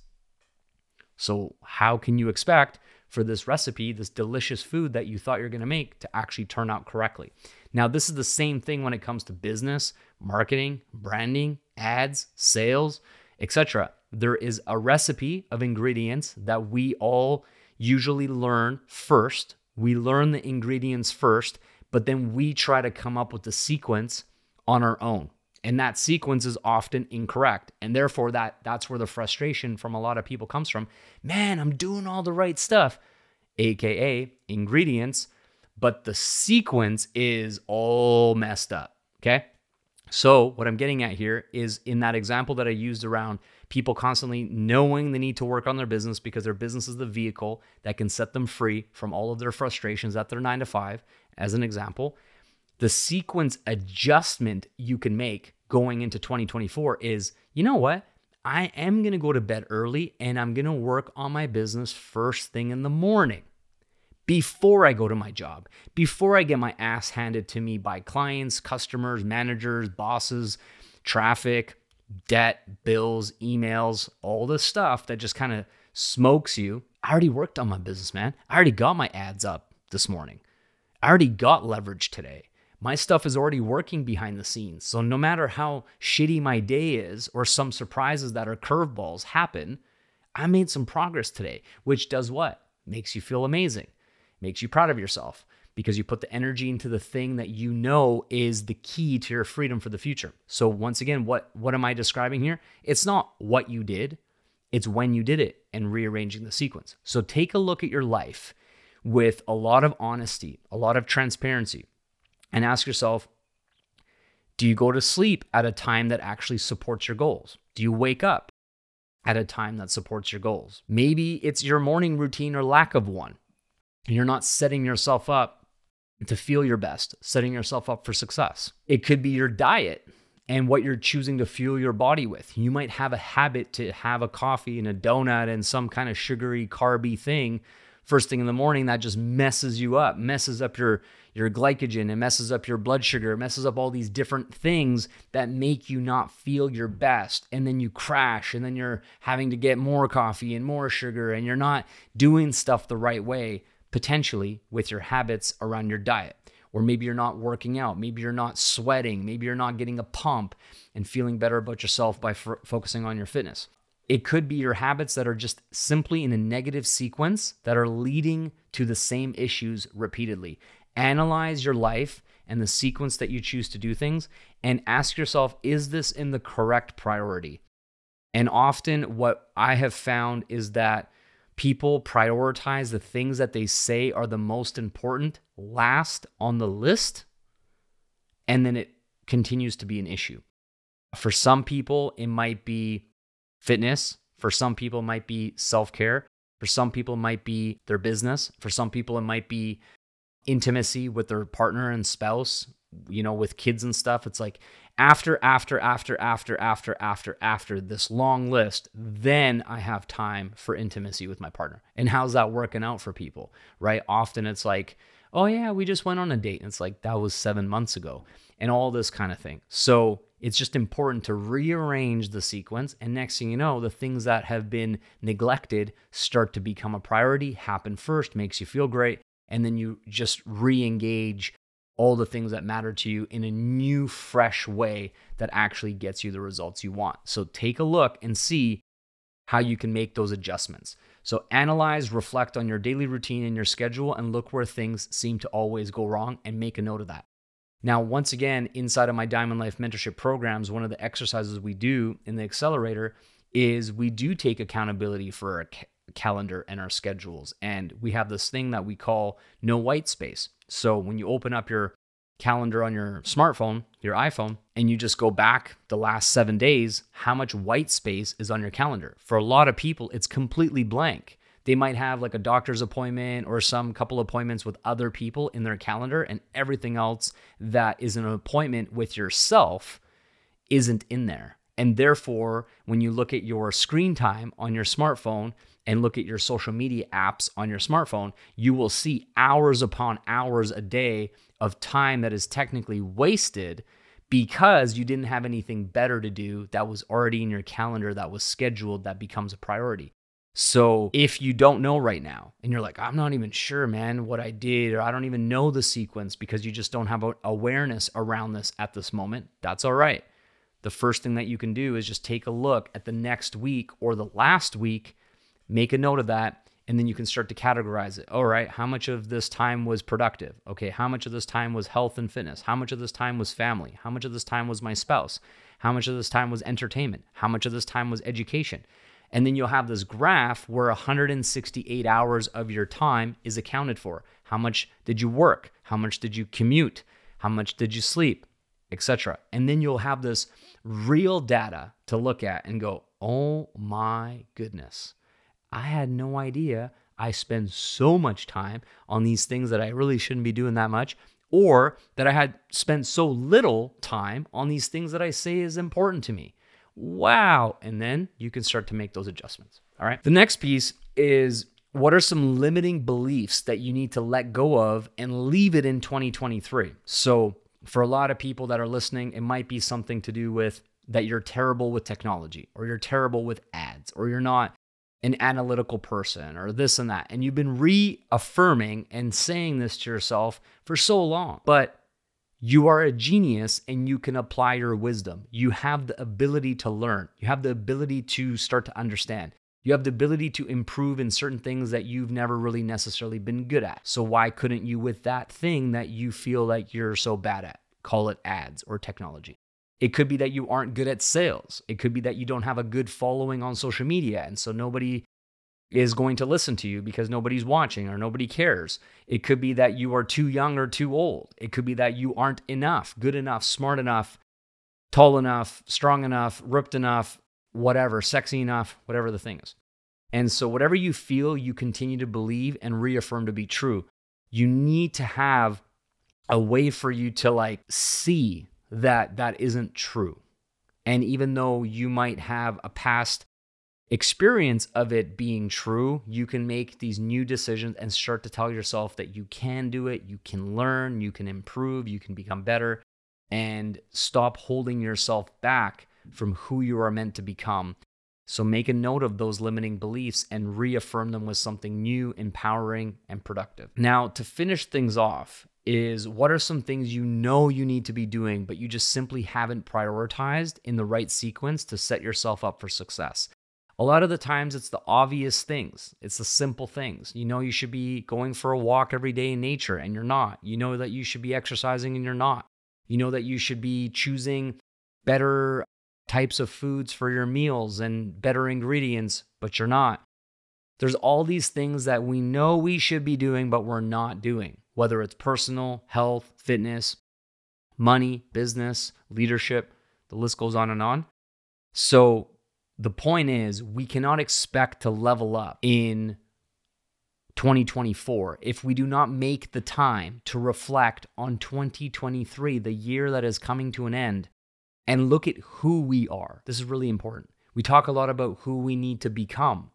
So, how can you expect for this recipe, this delicious food that you thought you're going to make to actually turn out correctly? Now, this is the same thing when it comes to business, marketing, branding, ads, sales, etc there is a recipe of ingredients that we all usually learn first. We learn the ingredients first, but then we try to come up with the sequence on our own. And that sequence is often incorrect. And therefore that that's where the frustration from a lot of people comes from. Man, I'm doing all the right stuff, aka ingredients, but the sequence is all messed up, okay? So, what I'm getting at here is in that example that I used around people constantly knowing they need to work on their business because their business is the vehicle that can set them free from all of their frustrations at their nine to five, as an example. The sequence adjustment you can make going into 2024 is you know what? I am going to go to bed early and I'm going to work on my business first thing in the morning before I go to my job, before I get my ass handed to me by clients, customers, managers, bosses, traffic, debt, bills, emails, all the stuff that just kind of smokes you. I already worked on my business, man. I already got my ads up this morning. I already got leverage today. My stuff is already working behind the scenes. So no matter how shitty my day is or some surprises that are curveballs happen, I made some progress today, which does what? Makes you feel amazing, makes you proud of yourself because you put the energy into the thing that you know is the key to your freedom for the future. So once again, what what am I describing here? It's not what you did, it's when you did it and rearranging the sequence. So take a look at your life with a lot of honesty, a lot of transparency, and ask yourself, do you go to sleep at a time that actually supports your goals? Do you wake up at a time that supports your goals? Maybe it's your morning routine or lack of one. You're not setting yourself up to feel your best, setting yourself up for success. It could be your diet and what you're choosing to fuel your body with. You might have a habit to have a coffee and a donut and some kind of sugary, carby thing first thing in the morning that just messes you up, messes up your your glycogen, it messes up your blood sugar, it messes up all these different things that make you not feel your best. And then you crash, and then you're having to get more coffee and more sugar, and you're not doing stuff the right way potentially with your habits around your diet. Or maybe you're not working out, maybe you're not sweating, maybe you're not getting a pump and feeling better about yourself by f- focusing on your fitness. It could be your habits that are just simply in a negative sequence that are leading to the same issues repeatedly. Analyze your life and the sequence that you choose to do things and ask yourself is this in the correct priority? And often, what I have found is that people prioritize the things that they say are the most important last on the list, and then it continues to be an issue. For some people, it might be fitness. For some people, it might be self care. For some people, it might be their business. For some people, it might be intimacy with their partner and spouse, you know, with kids and stuff. It's like after, after, after, after, after, after, after this long list, then I have time for intimacy with my partner. And how's that working out for people, right? Often it's like, oh, yeah, we just went on a date. And it's like, that was seven months ago, and all this kind of thing. So it's just important to rearrange the sequence. And next thing you know, the things that have been neglected start to become a priority, happen first, makes you feel great. And then you just re engage all the things that matter to you in a new, fresh way that actually gets you the results you want. So take a look and see how you can make those adjustments. So analyze, reflect on your daily routine and your schedule, and look where things seem to always go wrong and make a note of that. Now, once again, inside of my Diamond Life mentorship programs, one of the exercises we do in the accelerator is we do take accountability for calendar and our schedules. And we have this thing that we call no white space. So when you open up your calendar on your smartphone, your iPhone, and you just go back the last seven days, how much white space is on your calendar? For a lot of people, it's completely blank. They might have like a doctor's appointment or some couple appointments with other people in their calendar, and everything else that is an appointment with yourself isn't in there. And therefore, when you look at your screen time on your smartphone, and look at your social media apps on your smartphone, you will see hours upon hours a day of time that is technically wasted because you didn't have anything better to do that was already in your calendar that was scheduled that becomes a priority. So if you don't know right now and you're like, I'm not even sure, man, what I did, or I don't even know the sequence because you just don't have awareness around this at this moment, that's all right. The first thing that you can do is just take a look at the next week or the last week make a note of that and then you can start to categorize it. All right, how much of this time was productive? Okay, how much of this time was health and fitness? How much of this time was family? How much of this time was my spouse? How much of this time was entertainment? How much of this time was education? And then you'll have this graph where 168 hours of your time is accounted for. How much did you work? How much did you commute? How much did you sleep? Etc. And then you'll have this real data to look at and go, oh my goodness, I had no idea I spend so much time on these things that I really shouldn't be doing that much, or that I had spent so little time on these things that I say is important to me. Wow. And then you can start to make those adjustments. All right. The next piece is what are some limiting beliefs that you need to let go of and leave it in 2023? So, for a lot of people that are listening, it might be something to do with that you're terrible with technology or you're terrible with ads or you're not an analytical person or this and that. And you've been reaffirming and saying this to yourself for so long. But you are a genius and you can apply your wisdom. You have the ability to learn, you have the ability to start to understand. You have the ability to improve in certain things that you've never really necessarily been good at. So, why couldn't you with that thing that you feel like you're so bad at? Call it ads or technology. It could be that you aren't good at sales. It could be that you don't have a good following on social media. And so nobody is going to listen to you because nobody's watching or nobody cares. It could be that you are too young or too old. It could be that you aren't enough, good enough, smart enough, tall enough, strong enough, ripped enough, whatever, sexy enough, whatever the thing is. And so, whatever you feel, you continue to believe and reaffirm to be true. You need to have a way for you to like see that that isn't true. And even though you might have a past experience of it being true, you can make these new decisions and start to tell yourself that you can do it, you can learn, you can improve, you can become better, and stop holding yourself back from who you are meant to become. So make a note of those limiting beliefs and reaffirm them with something new, empowering, and productive. Now, to finish things off, is what are some things you know you need to be doing, but you just simply haven't prioritized in the right sequence to set yourself up for success? A lot of the times it's the obvious things, it's the simple things. You know, you should be going for a walk every day in nature and you're not. You know that you should be exercising and you're not. You know that you should be choosing better types of foods for your meals and better ingredients, but you're not. There's all these things that we know we should be doing, but we're not doing, whether it's personal, health, fitness, money, business, leadership, the list goes on and on. So the point is, we cannot expect to level up in 2024 if we do not make the time to reflect on 2023, the year that is coming to an end, and look at who we are. This is really important. We talk a lot about who we need to become,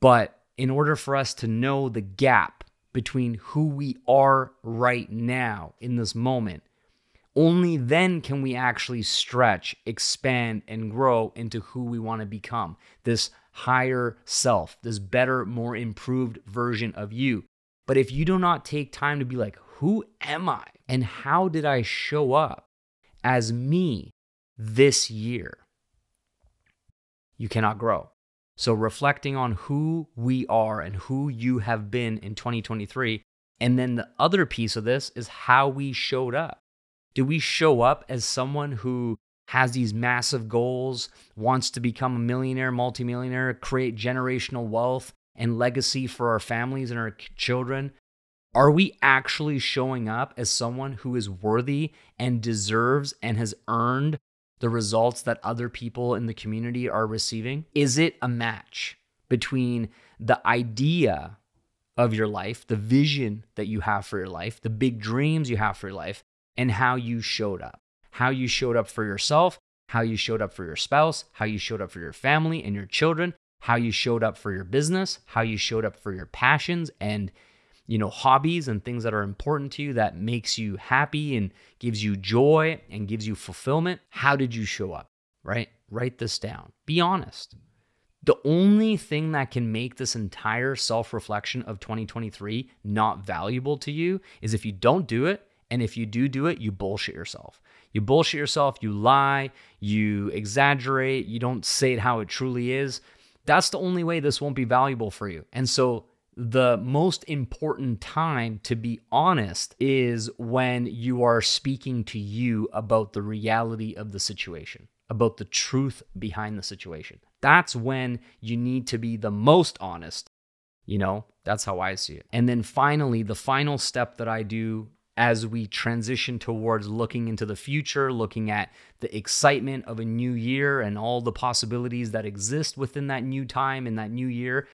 but in order for us to know the gap between who we are right now in this moment only then can we actually stretch, expand, and grow into who we want to become this higher self, this better, more improved version of you. But if you do not take time to be like, who am I? And how did I show up as me this year? You cannot grow. So, reflecting on who we are and who you have been in 2023. And then the other piece of this is how we showed up. Do we show up as someone who has these massive goals, wants to become a millionaire, multimillionaire, create generational wealth and legacy for our families and our children? Are we actually showing up as someone who is worthy and deserves and has earned the results that other people in the community are receiving? Is it a match between the idea of your life, the vision that you have for your life, the big dreams you have for your life, and how you showed up. How you showed up for yourself, how you showed up for your spouse, how you showed up for your family and your children, how you showed up for your business, how you showed up for your passions and you know hobbies and things that are important to you that makes you happy and gives you joy and gives you fulfillment. How did you show up? Right? Write this down. Be honest. The only thing that can make this entire self reflection of 2023 not valuable to you is if you don't do it and if you do do it, you bullshit yourself. You bullshit yourself, you lie, you exaggerate, you don't say it how it truly is. That's the only way this won't be valuable for you. And so, the most important time to be honest is when you are speaking to you about the reality of the situation, about the truth behind the situation. That's when you need to be the most honest. You know, that's how I see it. And then finally, the final step that I do as we transition towards looking into the future, looking at the excitement of a new year and all the possibilities that exist within that new time and that new year,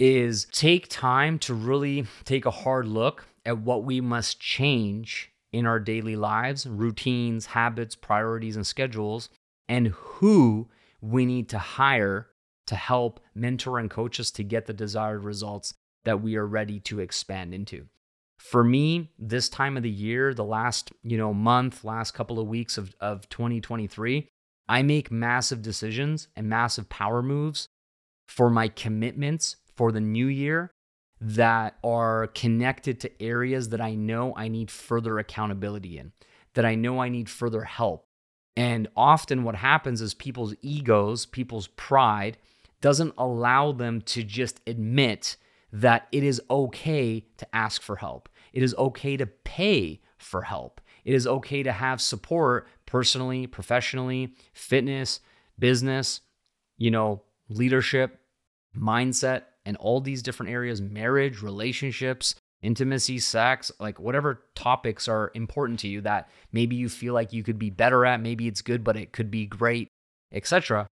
is take time to really take a hard look at what we must change in our daily lives, routines, habits, priorities, and schedules, and who we need to hire to help mentor and coach us to get the desired results that we are ready to expand into. For me, this time of the year, the last, you know, month, last couple of weeks of, of 2023, I make massive decisions and massive power moves for my commitments for the new year that are connected to areas that I know I need further accountability in, that I know I need further help. And often what happens is people's egos, people's pride doesn't allow them to just admit that it is okay to ask for help. It is okay to pay for help. It is okay to have support personally, professionally, fitness, business, you know, leadership, mindset, and all these different areas marriage, relationships, intimacy, sex, like whatever topics are important to you that maybe you feel like you could be better at, maybe it's good, but it could be great, etc.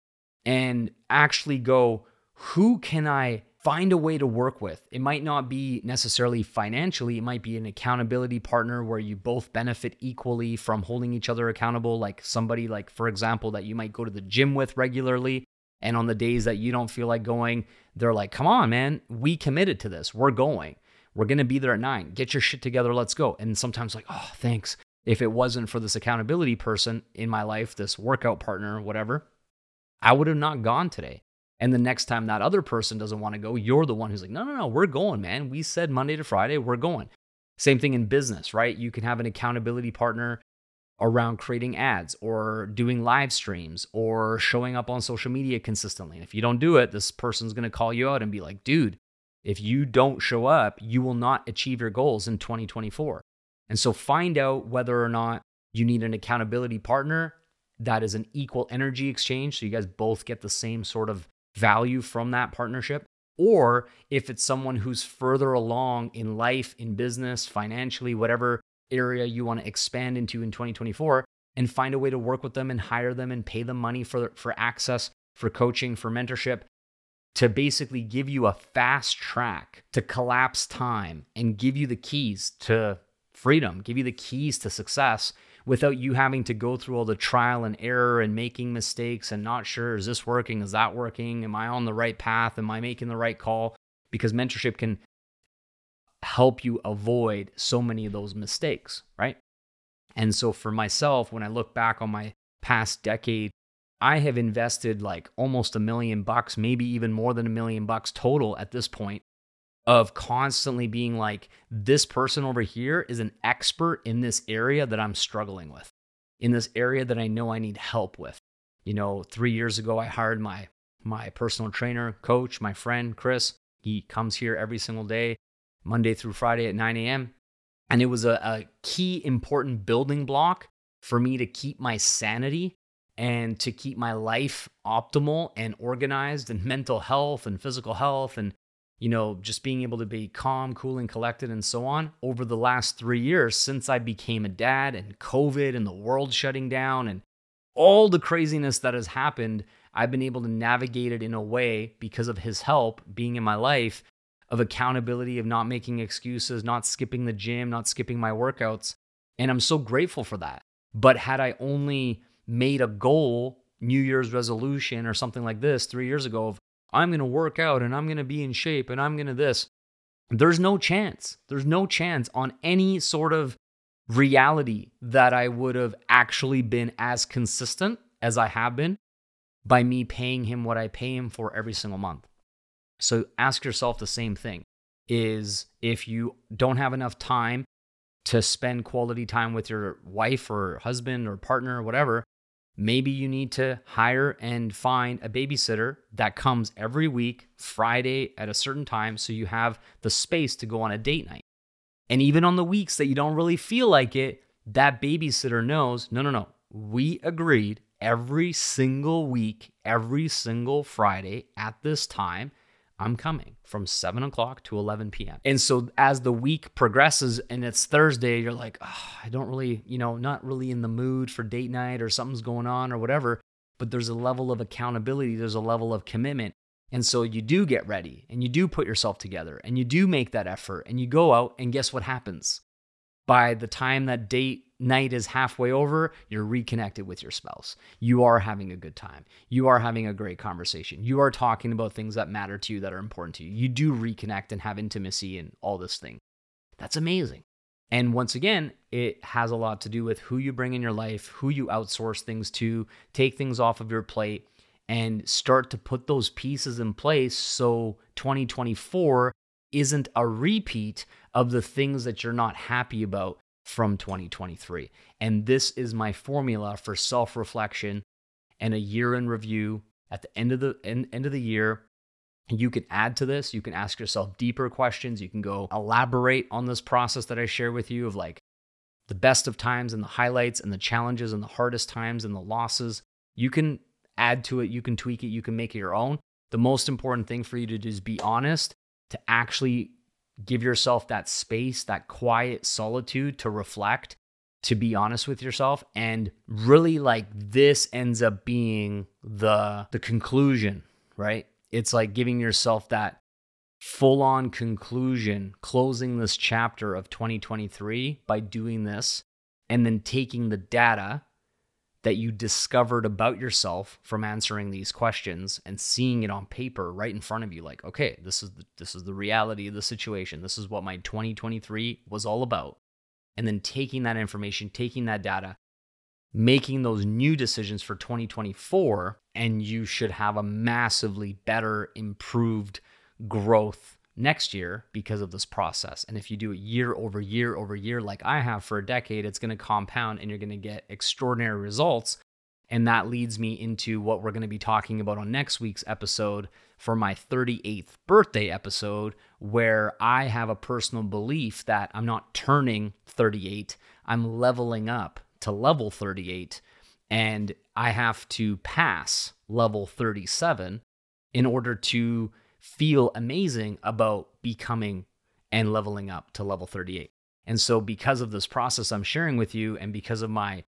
And actually go, who can I find a way to work with? It might not be necessarily financially, it might be an accountability partner where you both benefit equally from holding each other accountable, like somebody like for example that you might go to the gym with regularly and on the days that you don't feel like going, they're like, come on, man, we committed to this. We're going. We're going to be there at nine. Get your shit together. Let's go. And sometimes, like, oh, thanks. If it wasn't for this accountability person in my life, this workout partner, whatever, I would have not gone today. And the next time that other person doesn't want to go, you're the one who's like, no, no, no, we're going, man. We said Monday to Friday, we're going. Same thing in business, right? You can have an accountability partner around creating ads or doing live streams or showing up on social media consistently. And if you don't do it, this person's going to call you out and be like, dude, if you don't show up, you will not achieve your goals in 2024. And so find out whether or not you need an accountability partner that is an equal energy exchange. So you guys both get the same sort of value from that partnership. Or if it's someone who's further along in life, in business, financially, whatever area you want to expand into in 2024 and find a way to work with them and hire them and pay them money for, for access, for coaching, for mentorship to basically give you a fast track to collapse time and give you the keys to freedom, give you the keys to success without you having to go through all the trial and error and making mistakes and not sure is this working? Is that working? Am I on the right path? Am I making the right call? Because mentorship can help you avoid so many of those mistakes, right? And so for myself, when I look back on my past decade, I have invested like almost a million bucks, maybe even more than a million bucks total at this point of constantly being like, this person over here is an expert in this area that I'm struggling with, in this area that I know I need help with. You know, three years ago, I hired my my personal trainer, coach, my friend Chris. He comes here every single day Monday through Friday at 9 a.m. And it was a, a key important building block for me to keep my sanity and to keep my life optimal and organized and mental health and physical health and you know just being able to be calm cool and collected and so on over the last 3 years since I became a dad and covid and the world shutting down and all the craziness that has happened I've been able to navigate it in a way because of his help being in my life of accountability, of not making excuses, not skipping the gym, not skipping my workouts. And I'm so grateful for that. But had I only made a goal, New Year's resolution or something like this three years ago of I'm going to work out and I'm going to be in shape and I'm going to this, there's no chance. There's no chance on any sort of reality that I would have actually been as consistent as I have been by me paying him what I pay him for every single month. So ask yourself the same thing is if you don't have enough time to spend quality time with your wife or husband or partner or whatever, maybe you need to hire and find a babysitter that comes every week, Friday at a certain time, so you have the space to go on a date night. And even on the weeks that you don't really feel like it, that babysitter knows no, no, no, we agreed every single week, every single Friday at this time I'm coming from 7 o'clock to 11 p.m. And so as the week progresses and it's Thursday, you're like, oh, I don't really, you know, not really in the mood for date night or something's going on or whatever. But there's a level of accountability, there's a level of commitment. And so you do get ready and you do put yourself together and you do make that effort and you go out and guess what happens? By the time that date night is halfway over, you're reconnected with your spouse. You are having a good time. You are having a great conversation. You are talking about things that matter to you, that are important to you. You do reconnect and have intimacy and all this thing. That's amazing. And once again, it has a lot to do with who you bring in your life, who you outsource things to, take things off of your plate, and start to put those pieces in place so 2024 isn't a repeat of the things that you're not happy about from 2023. And this is my formula for self-reflection and a year in review at the end of the end, end of the year. You can add to this, you can ask yourself deeper questions, you can go elaborate on this process that I share with you of like the best of times and the highlights and the challenges and the hardest times and the losses. You can add to it, you can tweak it, you can make it your own. The most important thing for you to do is be honest, to actually give yourself that space, that quiet solitude to reflect, to be honest with yourself and really like this ends up being the the conclusion, right? It's like giving yourself that full on conclusion, closing this chapter of 2023 by doing this and then taking the data that you discovered about yourself from answering these questions and seeing it on paper right in front of you like okay this is the, this is the reality of the situation. This is what my 2023 was all about. And then taking that information taking that data making those new decisions for 2024 and you should have a massively better improved growth next year because of this process. And if you do it year over year over year, like I have for a decade, it's going to compound and you're going to get extraordinary results. And that leads me into what we're going to be talking about on next week's episode for my 38th birthday episode, where I have a personal belief that I'm not turning 38, I'm leveling up to level 38. And I have to pass level 37 in order to feel amazing about becoming and leveling up to level 38. And so, because of this process I'm sharing with you, and because of my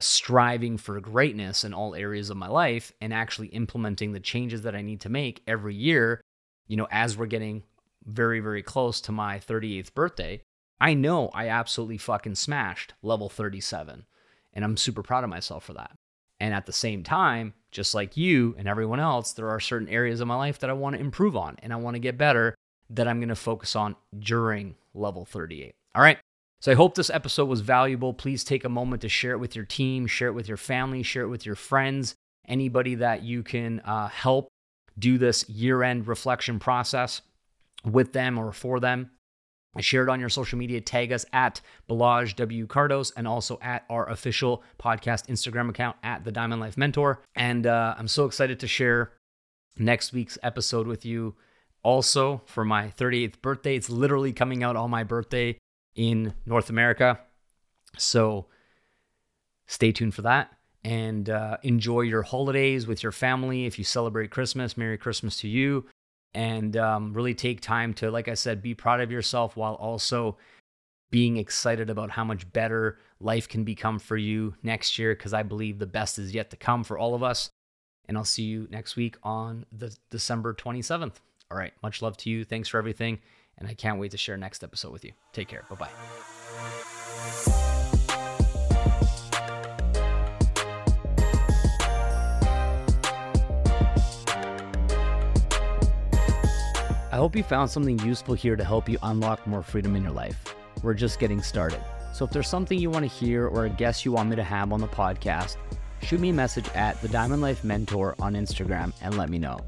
striving for greatness in all areas of my life and actually implementing the changes that I need to make every year, you know, as we're getting very, very close to my 38th birthday, I know I absolutely fucking smashed level 37. And I'm super proud of myself for that. And at the same time, just like you and everyone else, there are certain areas of my life that I want to improve on and I want to get better that I'm going to focus on during level 38. All right. So I hope this episode was valuable. Please take a moment to share it with your team, share it with your family, share it with your friends, anybody that you can uh, help do this year end reflection process with them or for them. Share it on your social media. Tag us at Balazs W. Kardos and also at our official podcast Instagram account at The Diamond Life Mentor. And uh, I'm so excited to share next week's episode with you. Also, for my 38th birthday, it's literally coming out on my birthday in North America. So stay tuned for that and uh, enjoy your holidays with your family. If you celebrate Christmas, Merry Christmas to you and um, really take time to, like I said, be proud of yourself while also being excited about how much better life can become for you next year, because I believe the best is yet to come for all of us. And I'll see you next week on the December 27th. All right. Much love to you. Thanks for everything. And I can't wait to share next episode with you. Take care. Bye bye. I hope you found something useful here to help you unlock more freedom in your life. We're just getting started. So if there's something you want to hear or a guest you want me to have on the podcast, shoot me a message at the Diamond Life Mentor on Instagram and let me know.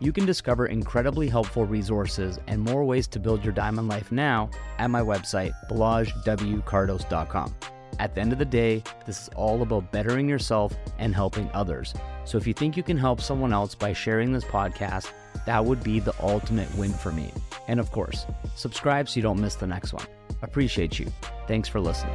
You can discover incredibly helpful resources and more ways to build your diamond life now at my website, balazswkardos.com. At the end of the day, this is all about bettering yourself and helping others. So if you think you can help someone else by sharing this podcast, that would be the ultimate win for me. And of course, subscribe so you don't miss the next one. Appreciate you. Thanks for listening.